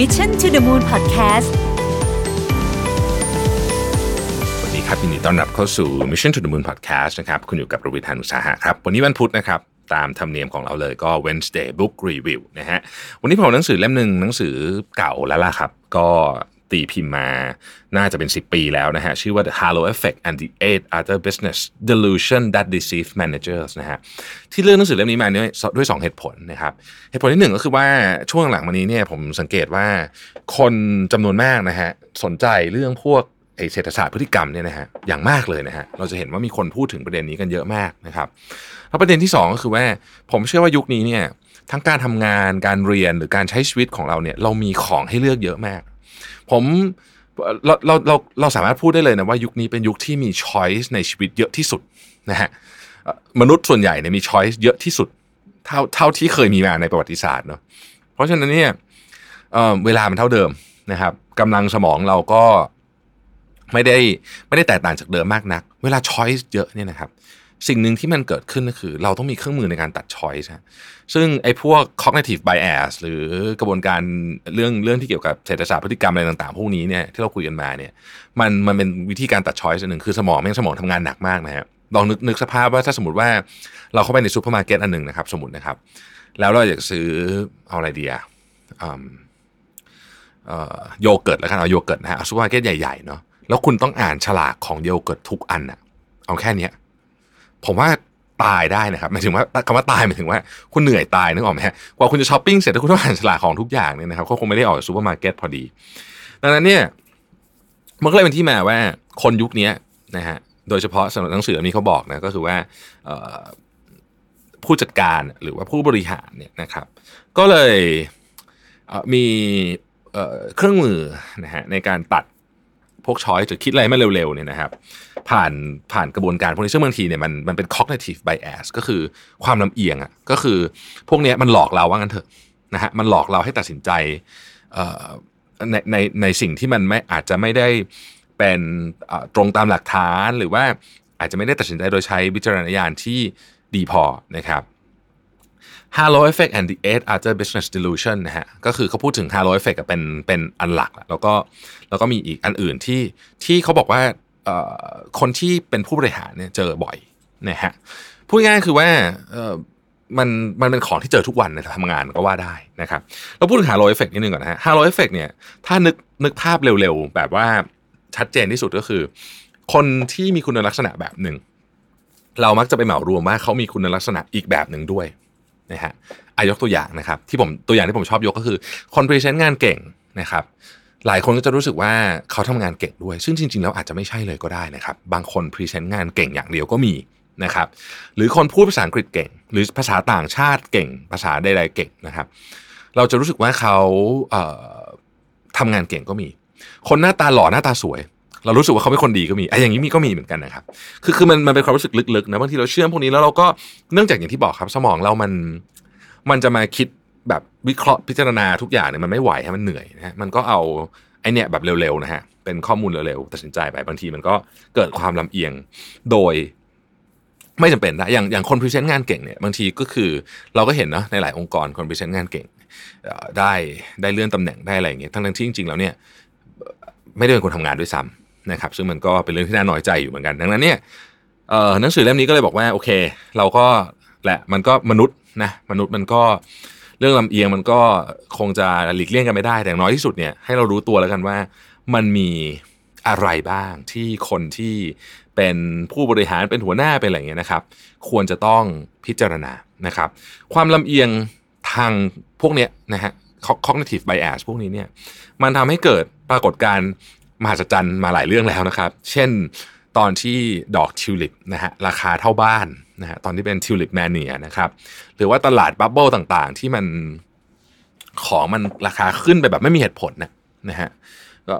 Mission to the Moon Podcast สวัสดีครับยินดีต้อนรับเข้าสู่ Mission to the Moon Podcast นะครับ คุณอยู่กับประวิทยานุสาหะครับ วันนี้วันพุธนะครับ ตามธรรมเนียมของเราเลยก็ Wednesday Book Review นะฮะ วันนี้ผมเอาหนังสือเล่มหนึ่งหนังสือเก่าแล้วล่ะครับ ก็ ตีพิมพ์มา น่าจะเป็น 10 ปีแล้วนะฮะ ชื่อว่า The Halo Effect and the Eight Other Business Delusion That Deceive Managers นะฮะ ที่เลือกหนังสือเล่มนี้มาเนี่ยด้วย 2 เหตุผลนะครับ เหตุผลที่หนึ่งก็คือว่าช่วงหลังมานี้เนี่ยผมสังเกตว่าคนจำนวนมากนะฮะ สนใจเรื่องพวกไอเศรษฐศาสตร์พฤติกรรมเนี่ยนะฮะอย่างมากเลยนะฮะเราจะเห็นว่ามีคนพูดถึงประเด็นนี้กันเยอะมากนะครับแล้วประเด็นที่สองก็คือว่า ผมเชื่อว่ายุคนี้เนี่ยทั้งการทำงานการเรียนหรือการใช้ชีวิตของเราเนี่ยเรามีของให้เลือกเยอะมาก ผมเราเราเราเราสามารถพูดได้เลยนะว่ายุคนี้เป็นยุคที่มีช้อยส์ในชีวิตเยอะที่สุดนะฮะมนุษย์ส่วนใหญ่เนี่ยมี choice เยอะที่สุด เท่าเท่าที่เคยมีมาในประวัติศาสตร์เนาะเพราะฉะนั้นเนี่ยเเวลามันเท่าเดิมนะครับกำลังสมองเราก็ไม่ได้ไม่ได้แตกต่างจากเดิมมากนัก เวลา choice เยอะเนี่ยนะครับ สิ่งหนึ่งที่มันเกิดขึ้นก็คือ เราต้องมีเครื่องมือในการตัด choice ซึ่งไอ้พวก cognitive bias หรือกระบวนการเรื่องเรื่องที่เกี่ยวกับเศรษฐศาสตร์พฤติกรรมอะไรต่างๆ พวกนี้เนี่ยที่เราคุยกันมาเนี่ยมันมันเป็นวิธีการตัด choice หนึ่งคือสมองแม่งสมองทำงานหนักมากนะฮะลองนึกนึกสภาพว่าถ้าสมมติว่าเราเข้าไปในซูเปอร์มาร์เก็ตอันหนึ่งนะครับสมมตินะครับ แล้วเราอยากซื้อเอาอะไรดีอะโยเกิร์ตแล้วกันเอาโยเกิร์ตนะฮะเอาซูเปอร์มาร์เก็ตใหญ่ๆเนาะแล้วคุณต้องอ่านฉลากของโยเกิร์ตทุกอันอะเอาแค่เนี้ย ผมว่าตายได้นะครับหมายถึงว่าคำว่าตายหมายถึงว่าคุณเหนื่อยตายนึกออกไหมฮะกว่าคุณจะช้อปปิ้งเสร็จแล้วคุณต้องอ่านฉลากของทุกอย่างเนี่ยนะครับก็คงไม่ได้ออกจากซูเปอร์มาร์เก็ตพอดี ดังนั้นเนี่ยมันก็เลยเป็นที่มาว่าคนยุคนี้นะฮะโดยเฉพาะสำหรับหนังสือเล่มนี้เขาบอกนะก็คือว่าผู้จัดการหรือว่าผู้บริหารเนี่ยนะครับ ก็เลยมีเครื่องมือนะฮะในการตัด พวกช้อยจะคิดอะไรไม่เร็วๆเนี่ยนะครับ ผ่านผ่านกระบวนการพวกนี้ซึ่งบางทีเนี่ยมันมันเป็น cognitive bias ก็คือความลำเอียงอะก็คือพวกนี้มันหลอกเราว่างั้นเถอะนะฮะมันหลอกเราให้ตัดสินใจในในในสิ่งที่มันไม่อาจจะไม่ได้เป็นตรงตามหลักฐานหรือว่าอาจจะไม่ได้ตัดสินใจโดยใช้วิจารณญาณที่ดีพอนะครับ Halo Effect and the Eight Other Business Delusion นะฮะก็คือเขาพูดถึง Halo Effect อะเป็นเป็นอันหลัก แล้วก็แล้วก็มีอีกอันอื่นที่ที่เขาบอกว่าเอ่อคนที่เป็นผู้บริหารเนี่ยเจอบ่อยนะฮะพูดง่ายคือว่าเอ่อมันมันเป็นของที่เจอทุกวันในทำงานก็ว่าได้นะครับเราพูดถึง Halo Effect นิดนึงก่อนนะฮะ Halo Effect เนี่ยถ้านึกนึกภาพเร็วๆ แบบว่าชัดเจนที่สุดก็คือ คนที่มีคุณลักษณะแบบหนึ่งเรามักจะไปเหมารวมว่าเขามีคุณลักษณะอีกแบบหนึ่งด้วย นะฮะอายกตัวอย่างนะครับ ที่ผมตัวอย่างที่ผมชอบยกก็คือคน present งานเก่งนะครับ หลายคนก็จะรู้สึกว่าเขาทำงานเก่งด้วย ซึ่งจริง ๆ แล้วอาจจะไม่ใช่เลยก็ได้นะครับ บางคน present งานเก่งอย่างเดียวก็มีนะครับ หรือคนพูดภาษาอังกฤษเก่ง หรือภาษาต่างชาติเก่ง ภาษาใดๆเก่งนะครับ เราจะรู้สึกว่าเขาเทำงานเก่งก็มี คนหน้าตาหล่อหน้าตาสวย เรารู้สึกว่าเขาเป็นคนดีก็มีไอ้อย่างนี้มีก็มีเหมือนกันนะครับคือคือมันมันเป็นความรู้สึกลึกๆนะบางทีเราเชื่อมพวกนี้แล้วเราก็เนื่องจากอย่างที่บอกครับ สมองเรามันมันจะมาคิดแบบวิเคราะห์พิจารณาทุกอย่างเนี่ยมันไม่ไหวฮะมันเหนื่อยนะฮะมันก็เอาไอเนี่ยแบบเร็วๆนะฮะเป็นข้อมูลเร็วๆตัดสินใจไปบางทีมันก็เกิดความลำเอียงโดยไม่จำเป็นนะอย่างอย่างคน present งานเก่งเนี่ยบางทีก็คือเราก็เห็นเนาะในหลายองค์กรคน present งานเก่งได้ได้เลื่อนตำแหน่งได้อะไรอย่างเงี้ยทั้งๆที่จริงๆแล้วเนี่ยไม่ได้เป็นคนทำงานด้วยซ้ำ นะครับซึ่งมันก็เป็นเรื่องที่น่าน้อยใจอยู่เหมือนกัน ดังนั้นเนี่ยหนังสือเล่มนี้ก็เลยบอกว่าโอเค เราก็แหละมันก็มนุษย์นะมนุษย์มันก็เรื่องลำเอียงมันก็คงจะหลีกเลี่ยงกันไม่ได้ แต่อย่างน้อยที่สุดเนี่ยให้เรารู้ตัวแล้วกันว่ามันมีอะไรบ้างที่คนที่เป็นผู้บริหารเป็นหัวหน้าเป็นอะไรเงี้ยนะครับ ควรจะต้องพิจารณานะครับ ความลำเอียงทางพวกเนี้ยนะฮะ cognitive bias พวกนี้เนี่ยมันทำให้เกิดปรากฏการณ์ มหัศจรรย์มาหลายเรื่องแล้วนะครับ เช่นตอนที่ดอกทิวลิปนะฮะราคาเท่าบ้านนะฮะตอนที่เป็นทิวลิปแมนเนียนะครับ หรือว่าตลาดบับเบิลต่างๆ ที่มันของมันราคาขึ้นไปแบบไม่มีเหตุผลนะนะฮะก็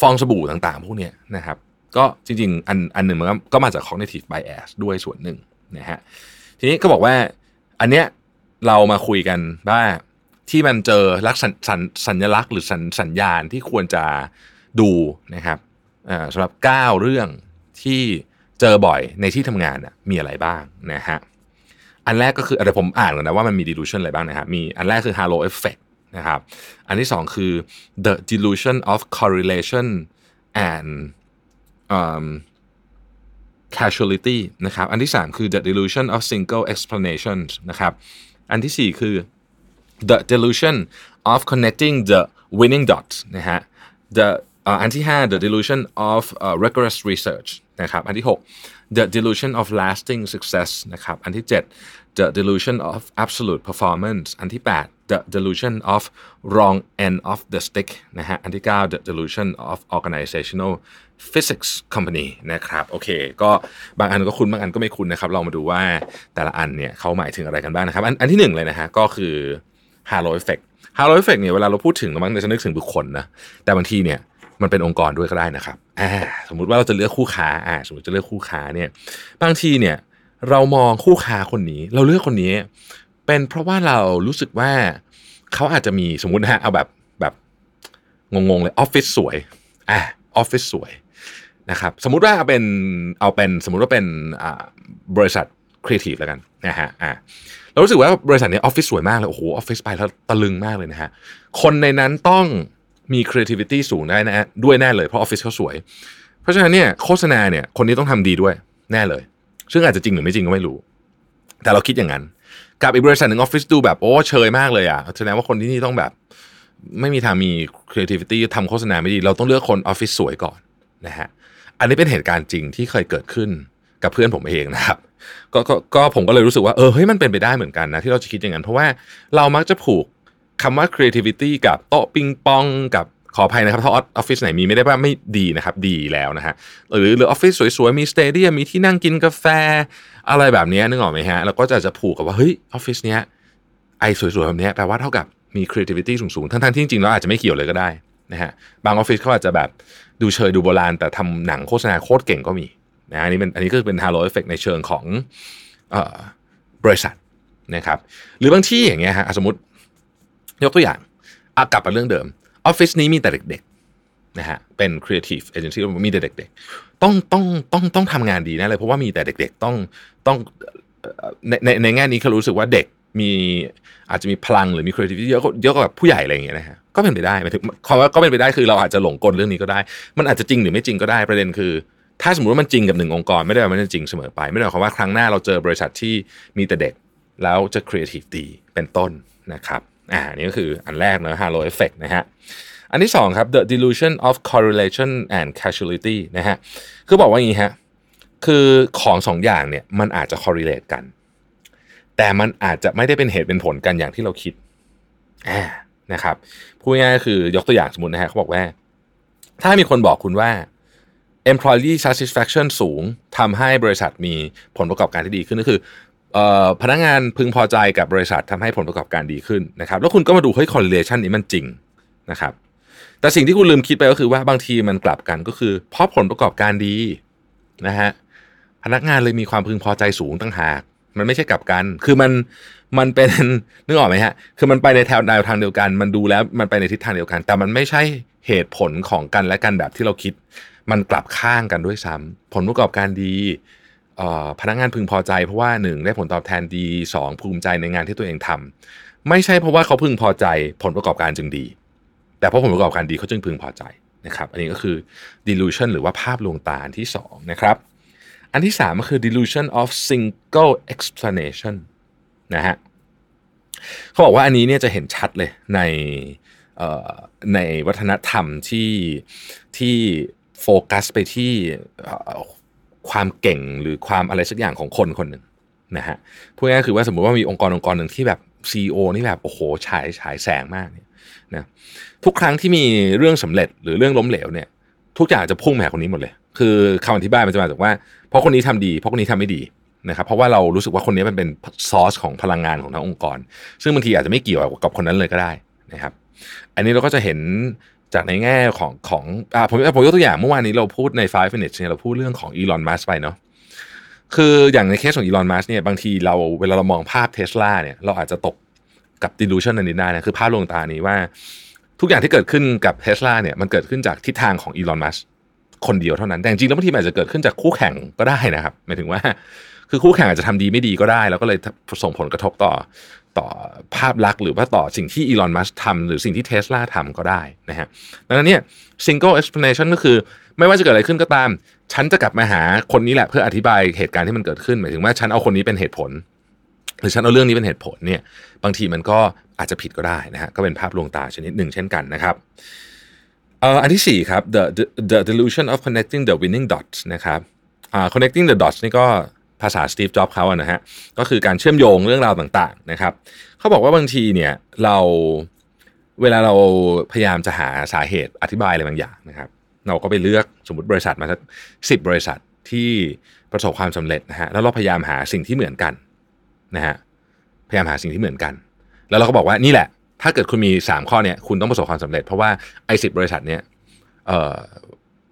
ฟองสบู่ต่างๆ พวกเนี้ยนะครับ ก็จริงๆ อันอันหนึ่งมันก็มาจาก cognitive bias ด้วยส่วนหนึ่งนะฮะทีนี้ก็บอกว่าอันเนี้ยเรามาคุยกันว่าที่มันเจอลักษณสัญสัญลักษณ์หรือสัญสัญญาณที่ควรจะ ดูนะครับสำหรับ 9 เรื่องที่เจอบ่อยในที่ทำงานมีอะไรบ้างนะฮะอันแรกก็คืออะไรผมอ่านก่อนนะว่ามันมี delusion อะไรบ้างนะครับมีอันแรกคือ halo effect นะครับอันที่สองคือ the delusion of correlation and um, casualty นะครับ อันที่สามคือ the delusion of single explanations นะครับ อันที่สี่คือ the delusion of connecting the winning dots นะฮะ the อันที่ห้า the delusion of uh, rigorous research นะครับอันที่หก the delusion of lasting success นะครับอันที่เจ็ด the delusion of absolute performance อันที่แปด the delusion of wrong end of the stick นะฮะอันที่เก้า the delusion of organizational physics company นะครับโอเคก็บางอันก็คุ้นบางอันก็ไม่คุ้นนะครับเรามาดูว่าแต่ละอันเนี่ยเขาหมายถึงอะไรกันบ้างนะครับ อันอันที่หนึ่งเลยนะฮะก็คือ halo effect halo effect เนี่ยเวลาเราพูดถึงเรามักจะนึกถึงบุคคลนะแต่บางทีเนี่ย มันเป็นองค์กรด้วยก็ได้นะครับอ่าสมมุติว่าเราจะเลือกคู่ค้าอ่าสมมติจะเลือกคู่ค้าเนี่ยบางทีเนี่ยเรามองคู่ค้าคนนี้ เราเลือกคนนี้ เป็นเพราะว่าเรารู้สึกว่าเขาอาจจะมีสมมตินะฮะเอาแบบแบบงงๆเลยออฟฟิศสวยอ่าออฟฟิศสวยนะครับสมมุติว่าเอาเป็นเอาเป็นสมมุติว่าเป็นบริษัทครีเอทีฟแล้วกันนะฮะอ่าเรารู้สึกว่าบริษัทนี้ออฟฟิศสวยมากเลยโอ้โหออฟฟิศไปแล้วตะลึงมากเลยนะฮะคนในนั้นต้อง มี creativity สูงได้นะด้วยแน่เลยเพราะออฟฟิศเขาสวย เพราะฉะนั้นเนี่ยโฆษณาเนี่ยคนนี้ต้องทำดีด้วยแน่เลย ซึ่งอาจจะจริงหรือไม่จริงก็ไม่รู้ แต่เราคิดอย่างนั้น กับอีกบริษัทหนึ่งออฟฟิศดูแบบโอ้เชยมากเลยอะแสดงว่าคนที่นี่ต้องแบบไม่มีทางมี creativity ทำโฆษณาไม่ดี เราต้องเลือกคนออฟฟิศสวยก่อนนะฮะอันนี้เป็นเหตุการณ์จริงที่เคยเกิดขึ้นกับเพื่อนผมเองนะครับกก็ก็ผมก็เลยรู้สึกว่าเออเฮ้ยมันเป็นไปได้เหมือนกันนะที่เราจะคิดอย่างนั้นเพราะว่าเรามักจะผูก คำว่า creativity กับโต๊ะปิงปองกับขออภัยนะครับถ้าออฟฟิศไหนมีไม่ได้ว่าไม่ดีนะครับ ดีแล้วนะฮะหรือหรือออฟฟิศสวยๆ มี stadium มีที่นั่งกินกาแฟ อะไรแบบนี้นึกออกไหมฮะ แล้วก็จะจะผูกกับว่า เฮ้ย ออฟฟิศเนี้ยไอสวยๆ แบบนี้แปลว่าเท่ากับมี creativity สูงๆ ทั้งๆ ที่จริงๆแล้วอาจจะไม่เกี่ยวเลยก็ได้นะฮะบางออฟฟิศเขาอาจจะแบบดูเชยดูโบราณ แต่ทำหนังโฆษณาโคตรเก่งก็มีนะอันนี้เป็นอันนี้ก็เป็น halo effect ในเชิงของอบริษัทนะครับหรือบางที่อย่างเงี้ยฮะสมมติ ยกตัวอย่างเอากลับมาเรื่องเดิมออฟฟิศนี้มีแต่เด็กๆนะฮะเป็น creative agency มีแต่เด็กๆต้องต้องต้องต้องทำงานดีแนะเลยเพราะว่ามีแต่เด็ก ๆ ต้องต้องในในในแง่นี้เขารู้สึกว่าเด็กมีอาจจะมีพลังหรือมี creativity เยอะเยอะกว่าผู้ใหญ่อะไรอย่างเงี้ยนะฮะก็เป็นไปได้หมายถึงคำว่าก็เป็นไปได้คือเราอาจจะหลงกลเรื่องนี้ก็ได้ มันอาจจะจริงหรือไม่จริงก็ได้ประเด็นคือ ถ้าสมมติว่ามันจริงกับหนึ่งองค์กร ไม่ได้ว่ามันจริงเสมอไป ไม่ได้หมายความว่าครั้งหน้าเราเจอบริษัทที่มีแต่เด็กแล้วจะครีเอทีฟดีเป็นต้นนะครับ อ่านี่ก็คืออันแรกนะ halo effect นะฮะอันที่สองครับ the delusion of correlation and causality นะฮะคือบอกว่าอย่างนี้ฮะคือของสองอย่างเนี่ยมันอาจจะ correlate กัน แต่มันอาจจะไม่ได้เป็นเหตุเป็นผลกันอย่างที่เราคิดอ่านะครับพูดง่ายๆคือยกตัวอย่างสมมตินะฮะเขาบอกว่า ถ้ามีคนบอกคุณว่า employee satisfaction สูงทำให้บริษัทมีผลประกอบการที่ดีขึ้นก็คือ พนักงานพึงพอใจกับบริษัททำให้ผลประกอบการดีขึ้นนะครับ แล้วคุณก็มาดูเฮ้ย correlation นี้มันจริงนะครับ แต่สิ่งที่คุณลืมคิดไปก็คือว่าบางทีมันกลับกันก็คือเพราะผลประกอบการดีนะฮะพนักงานเลยมีความพึงพอใจสูงตั้งหาก มันไม่ใช่กลับกัน คือมันมันเป็นนึกออกไหมฮะ คือมันไปในแถวแนวทางเดียวกัน มันดูแล้วมันไปในทิศทางเดียวกัน แต่มันไม่ใช่เหตุผลของกันและกันแบบที่เราคิด มันกลับข้างกันด้วยซ้ำผลประกอบการดี พนักงานพึงพอใจเพราะว่าหนึ่งได้ผลตอบแทนดีสองภูมิใจในงานที่ตัวเองทำไม่ใช่เพราะว่าเขาพึงพอใจผลประกอบการจึงดี แต่เพราะผลประกอบการดีเขาจึงพึงพอใจนะครับ อันนี้ก็คือ delusion หรือว่าภาพลวงตาที่สองนะครับ อันที่สามก็คือ delusion of single explanation นะฮะเขาบอกว่าอันนี้เนี่ยจะเห็นชัดเลยในในวัฒนธรรมที่ที่โฟกัสไปที่ ความเก่งหรือความอะไรสักอย่างของคนคนหนึ่งนะฮะพูดง่ายๆคือว่าสมมติว่ามีองค์กรองค์กรหนึ่งที่แบบซีอนี่แบบโอ้โหฉายฉายแสงมากเนี่ยนะทุกครั้งที่มีเรื่องสำเร็จหรือเรื่องล้มเหลวเนี่ย ทุกอย่างจะพุ่งแหาคนนี้หมดเลย คือคำอธิบายมันจะมาจากว่าเพราะคนนี้ทำดีเพราะคนนี้ทำไม่ดีนะครับเพราะว่าเรารู้สึกว่าคนนี้มันเป็นซอสของพลังงานของทั้งองค์กร ซึ่งบางทีอาจจะไม่เกี่ยวกับคนนั้นเลยก็ได้นะครับ อันนี้เราก็จะเห็น จากในแง่ของของอ่าผมผมยกตัวอย่างเมื่อวานนี้เราพูดใน 5 minutes เนี่ยเราพูดเรื่องของอีลอนมัสก์ไปเนาะคืออย่างในเคสของอีลอนมัสก์เนี่ยบางทีเราเวลาเรามองภาพเทสลาเนี่ยเราอาจจะตกกับ delusion อันนี้ได้นะคือภาพลวงตานี้ว่า ทุกอย่างที่เกิดขึ้นกับเทสลาเนี่ยมันเกิดขึ้นจากทิศทางของอีลอนมัสก์คนเดียวเท่านั้น แต่จริงแล้วบางทีอาจจะเกิดขึ้นจากคู่แข่งก็ได้นะครับหมายถึงว่า คือคู่แข่งอาจจะทำดีไม่ดีก็ได้ แล้วก็เลยส่งผลกระทบต่อ ต่อภาพลักษณ์หรือว่าต่อสิ่งที่อีลอนมัสทำหรือสิ่งที่เทสลาทำก็ได้นะฮะดังนั้นเนี่ย single explanation ก็คือไม่ว่าจะเกิดอะไรขึ้นก็ตาม ฉันจะกลับมาหาคนนี้แหละเพื่ออธิบายเหตุการณ์ที่มันเกิดขึ้นหมายถึงว่าฉันเอาคนนี้เป็นเหตุผล หรือฉันเอาเรื่องนี้เป็นเหตุผลเนี่ยบางทีมันก็อาจจะผิดก็ได้นะฮะก็เป็นภาพลวงตาชนิดหนึ่งเช่นกันนะครับอันที่สี่ครับ the the the delusion of connecting the winning dots นะครับ connecting the dots นี่ก็ ภาษาสตีฟจ็อบเขาอะนะฮะก็คือการเชื่อมโยงเรื่องราวต่างๆนะครับเขาบอกว่าบางทีเนี่ยเราเวลาเราพยายามจะหาสาเหตุอธิบายอะไรบางอย่างนะครับ เราก็ไปเลือกสมมติบริษัทมาสักสิบริษัทที่ประสบความสำเร็จนะฮะแล้วเราพยายามหาสิ่งที่เหมือนกันนะฮะพยายามหาสิ่งที่เหมือนกัน แล้วเราก็บอกว่านี่แหละ ถ้าเกิดคุณมี 3 ข้อเนี่ยคุณต้องประสบความสำเร็จ เพราะว่าไอ้สิบริษัทเนี่ยเอ่อ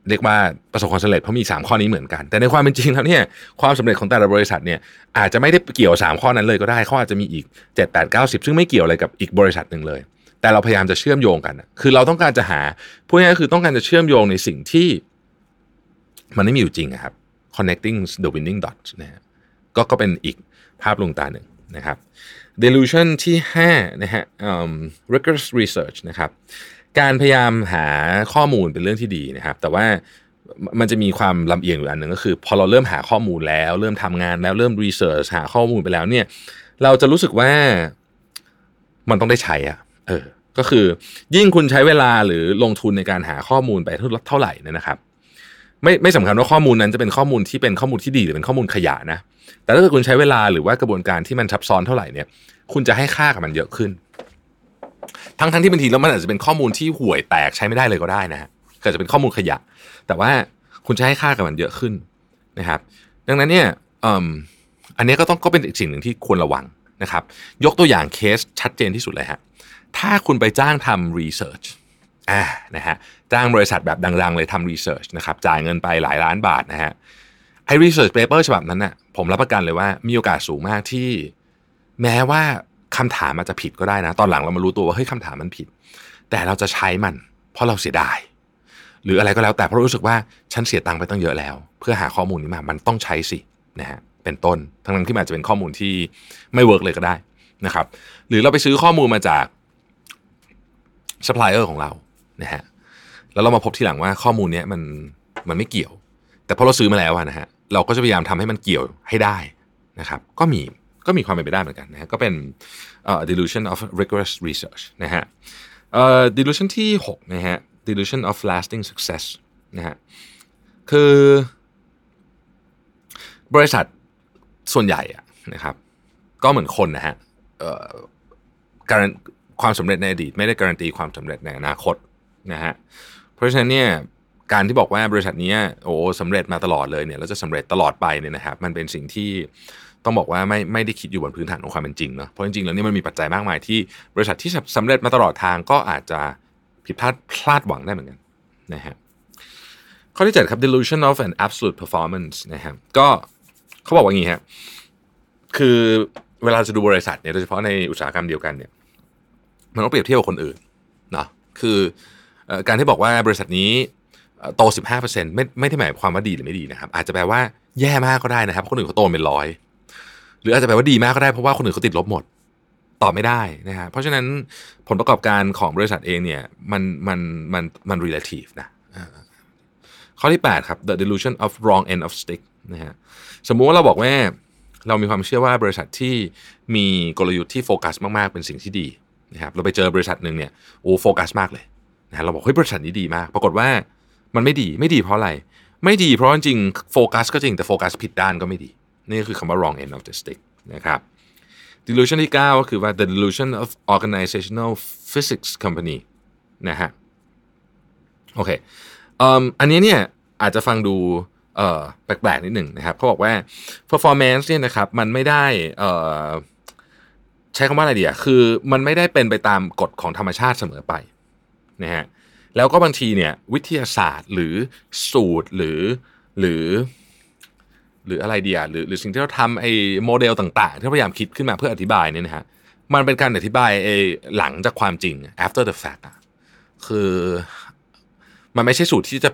เรียกว่าประสบความสำเร็จเพราะมี 3 ข้อนี้เหมือนกัน แต่ในความเป็นจริงแล้วเนี่ยความสำเร็จของแต่ละบริษัทเนี่ยอาจจะไม่ได้เกี่ยว 3 ข้อนั้นเลยก็ได้เขาอาจจะมีอีก 7 8 9 10 ซึ่งไม่เกี่ยวอะไรกับอีกบริษัทหนึ่งเลย แต่เราพยายามจะเชื่อมโยงกัน คือเราต้องการจะหาพูดง่ายๆคือต้องการจะเชื่อมโยงในสิ่งที่ มันไม่มีอยู่จริงครับ connecting the winning dots นะฮะก็ก็เป็นอีกภาพลวงตาหนึ่งนะครับ delusion ที่5นะฮะ um, rigorous research นะครับ การพยายามหาข้อมูลเป็นเรื่องที่ดีนะครับ แต่ว่ามันจะมีความลำเอียงอยู่อันหนึ่งก็คือ พอเราเริ่มหาข้อมูลแล้ว เริ่มทำงานแล้วเริ่ม research หาข้อมูลไปแล้วเนี่ย เราจะรู้สึกว่ามันต้องได้ใช้อะเออ ก็คือยิ่งคุณใช้เวลาหรือลงทุนในการหาข้อมูลไปเท่าไหร่เนี่ยนะครับไม่ไม่สำคัญว่าข้อมูลนั้นจะเป็นข้อมูลที่เป็นข้อมูลที่ดีหรือเป็นข้อมูลขยะนะ แต่ถ้าเกิดคุณใช้เวลาหรือว่ากระบวนการที่มันซับซ้อนเท่าไหร่เนี่ย คุณจะให้ค่ากับมันเยอะขึ้น ทั้งทั้งที่บางทีแล้วมันอาจจะเป็นข้อมูลที่ห่วยแตกใช้ไม่ได้เลยก็ได้นะฮะเกิดจะเป็นข้อมูลขยะ แต่ว่าคุณจะให้ค่ากับมันเยอะขึ้นนะครับ ดังนั้นเนี่ยอันนี้ก็ต้องก็เป็นอีกสิ่งหนึ่งที่ควรระวังนะครับ ยกตัวอย่างเคสชัดเจนที่สุดเลยฮะถ้าคุณไปจ้างทำรีเสิร์ชอ่านะฮะจ้างบริษัทแบบดังๆ เลยทำ research นะครับจ่ายเงินไปหลายล้านบาทนะฮะไอ้ research paper ฉบับนั้นน่ะผมรับประกันเลยว่ามีโอกาสสูงมากที่ แม้ว่า คำถามอาจจะผิดก็ได้นะ ตอนหลังเรามารู้ตัวว่าเฮ้ยคำถามมันผิด แต่เราจะใช้มัน เพราะเราเสียดาย หรืออะไรก็แล้วแต่เพราะรู้สึกว่าฉันเสียตังค์ไปตั้งเยอะแล้ว เพื่อหาข้อมูลนี้มามันต้องใช้สินะฮะเป็นต้น ทั้งนั้นที่มันจะเป็นข้อมูลที่ไม่ work เลยก็ได้นะครับ หรือเราไปซื้อข้อมูลมาจากซัพพลายเออร์ของเรานะฮะแล้วเรามาพบทีหลังว่าข้อมูลเนี้ยมันมันไม่เกี่ยว แต่พอเราซื้อมาแล้วนะฮะเราก็จะพยายามทำให้มันเกี่ยวให้ได้นะครับ ก็มี ก็มีความเป็นไปได้เหมือนกันนะฮะก็เป็น uh, delusion of rigorous research นะฮะ uh, delusion ที่6นะฮะ delusion of lasting success นะฮะคือบริษัทส่วนใหญ่อะนะครับ ก็เหมือนคนนะฮะการความสำเร็จในอดีตไม่ได้การันตีความสำเร็จในอนาคตนะฮะเพราะฉะนั้นเนี่ยการที่บอกว่าบริษัทนี้โอ้สำเร็จมาตลอดเลยเนี่ยแล้วจะสำเร็จตลอดไปเนี่ยนะครับ มันเป็นสิ่งที่ ต้องบอกว่าไม่ไม่ได้คิดอยู่บนพื้นฐานของความเป็นจริงเนาะเพราะจริงๆแล้วนี่มันมีปัจจัยมากมายที่บริษัทที่สำเร็จมาตลอดทางก็อาจจะผิดพลาดพลาดหวังได้เหมือนกันนะฮะข้อที่7ครับ delusion of an absolute performance นะฮะก็เขาบอกว่างี้ฮะคือเวลาจะดูบริษัทเนี่ยโดยเฉพาะในอุตสาหกรรมเดียวกันเนี่ยมันต้องเปรียบเทียบกับคนอื่นเนาะคือการที่บอกว่าบริษัทนี้โต 15%ไม่ไม่ได้หมายความว่าดีหรือไม่ดีนะครับ อาจจะแปลว่าแย่มากก็ได้นะครับ คนอื่นเขาโตเป็นร้อย หรืออาจจะแปลว่าดีมากก็ได้เพราะว่าคนอื่นเขาติดลบหมดตอบไม่ได้นะฮะเพราะฉะนั้นผลประกอบการของบริษัทเองเนี่ยมันมันมันมัน relative นะข้อที่ 8 ครับ the delusion of wrong end of stick นะฮะสมมุติว่าเราบอกว่าเรามีความเชื่อว่าบริษัทที่มีกลยุทธ์ที่โฟกัสมากๆเป็นสิ่งที่ดีนะครับเราไปเจอบริษัทหนึ่งเนี่ยโอ้โฟกัสมากเลยนะเราบอกเฮ้ยบริษัทนี้ดีมาก ปรากฏว่ามันไม่ดีไม่ดีเพราะอะไร ไม่ดีเพราะจริงโฟกัสก็จริงแต่โฟกัสผิดด้านก็ไม่ดี นี่คือคำว่า wrong end of the stick นะครับ delusion ที่ 9 ก็คือว่า the delusion of organizational physics company นะฮะโอเคอันนี้เนี่ยอาจจะฟังดูแปลกๆนิดหนึ่งนะครับเขาบอกว่า performance เนี่ยนะครับมันไม่ได้ใช้คำว่าอะไรดีอะคือมันไม่ได้เป็นไปตามกฎของธรรมชาติเสมอไปนะฮะแล้วก็บางทีเนี่ยวิทยาศาสตร์หรือสูตรหรือหรือ หรืออะไรเดียหรือหรือสิ่งที่เราทำไอ้โมเดลต่างๆ ที่พยายามคิดขึ้นมาเพื่ออธิบายเนี่ยนะฮะมันเป็นการอธิบายไอ้หลังจากความจริง after the fact อะคือมันไม่ใช่สูตรที่จะ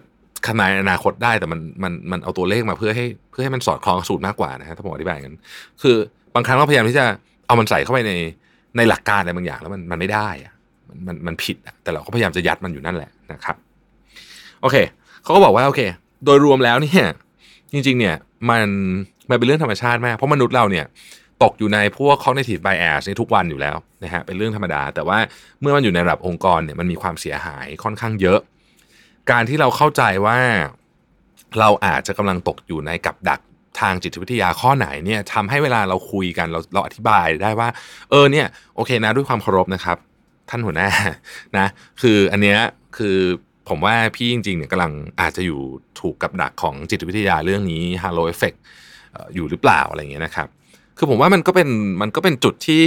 ขนายอนาคตได้แต่มันมันมันเอาตัวเลขมาเพื่อให้เพื่อให้มันสอดคล้องสูตรมากกว่านะฮะถ้าผมอธิบายกันคือบางครั้งเราพยายามที่จะเอามันใส่เข้าไปในในหลักการอะไรบางอย่างแล้วมันมันไม่ได้อะมันมันมันผิดอะแต่เราก็พยายามจะยัดมันอยู่นั่นแหละนะครับ โอเคเขาก็บอกว่าโอเค โดยรวมแล้วเนี่ย จริง ๆ เนี่ยมันมันเป็นเรื่องธรรมชาติมาก เพราะมนุษย์เราเนี่ยตกอยู่ในพวก cognitive bias ในทุกวันอยู่แล้วนะฮะเป็นเรื่องธรรมดา แต่ว่าเมื่อมันอยู่ในระดับองค์กรเนี่ยมันมีความเสียหายค่อนข้างเยอะ การที่เราเข้าใจว่าเราอาจจะกำลังตกอยู่ในกับดักทางจิตวิทยาข้อไหนเนี่ยทำให้เวลาเราคุยกันเราเราอธิบายได้ว่า เออเนี่ยโอเคนะด้วยความเคารพนะครับ ท่านหัวหน้านะ คืออันเนี้ยคือ ผมว่าพี่จริงๆเนี่ยกำลังอาจจะอยู่ถูกกับดักของจิตวิทยาเรื่องนี้ halo effect เอ่ออยู่หรือเปล่าอะไรเงี้ยนะครับ คือผมว่ามันก็เป็นมันก็เป็นจุดที่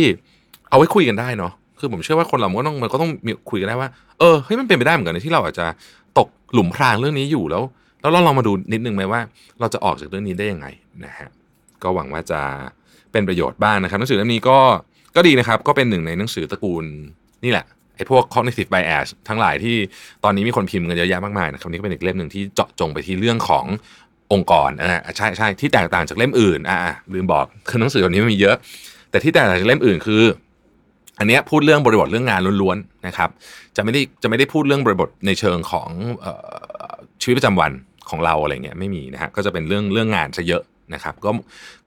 เอาไว้คุยกันได้เนาะคือผมเชื่อว่าคนเราก็ต้องมันก็ต้องมีคุยกันได้ว่าเออเฮ้ยมันเป็นไปได้เหมือนกันนะที่เราอาจจะตกหลุมพรางเรื่องนี้อยู่แล้ว แล้วเราลองมาดูนิดนึงไหมว่า เราจะออกจากเรื่องนี้ได้ยังไงนะฮะก็หวังว่าจะเป็นประโยชน์บ้างนะครับหนังสือเล่มนี้ก็ก็ดีนะครับ ก็เป็นหนึ่งในหนังสือตระกูลนี่แหละ ไอ้พวก cognitive bias ทั้งหลายที่ตอนนี้มีคนพิมพ์กันเยอะแยะมากมายนะครับนี่ก็เป็นอีกเล่มหนึ่งที่เจาะจงไปที่เรื่องขององค์กรอ่าใช่ใช่ที่แตกต่างจากเล่มอื่นอ่าลืมบอกคือหนังสือแบบนี้มันมีเยอะ แต่ที่แตกต่างจากเล่มอื่นคือ อันนี้พูดเรื่องบริบทเรื่องงานล้วนๆนะครับ จะไม่ได้จะไม่ได้พูดเรื่องบริบทในเชิงของออชีวิตประจำวันของเราอะไรเงี้ยไม่มีนะฮะก็จะเป็นเรื่องเรื่องงานซะเยอะนะครับ ก็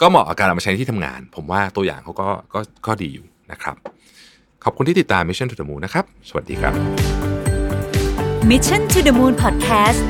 ก็เหมาะกับการเอามาใช้ที่ทำงาน ผมว่าตัวอย่างเขาก็ก็ก็ดีอยู่นะครับ ขอบคุณที่ติดตาม Mission to the Moon นะครับ สวัสดีครับ Mission to the Moon Podcast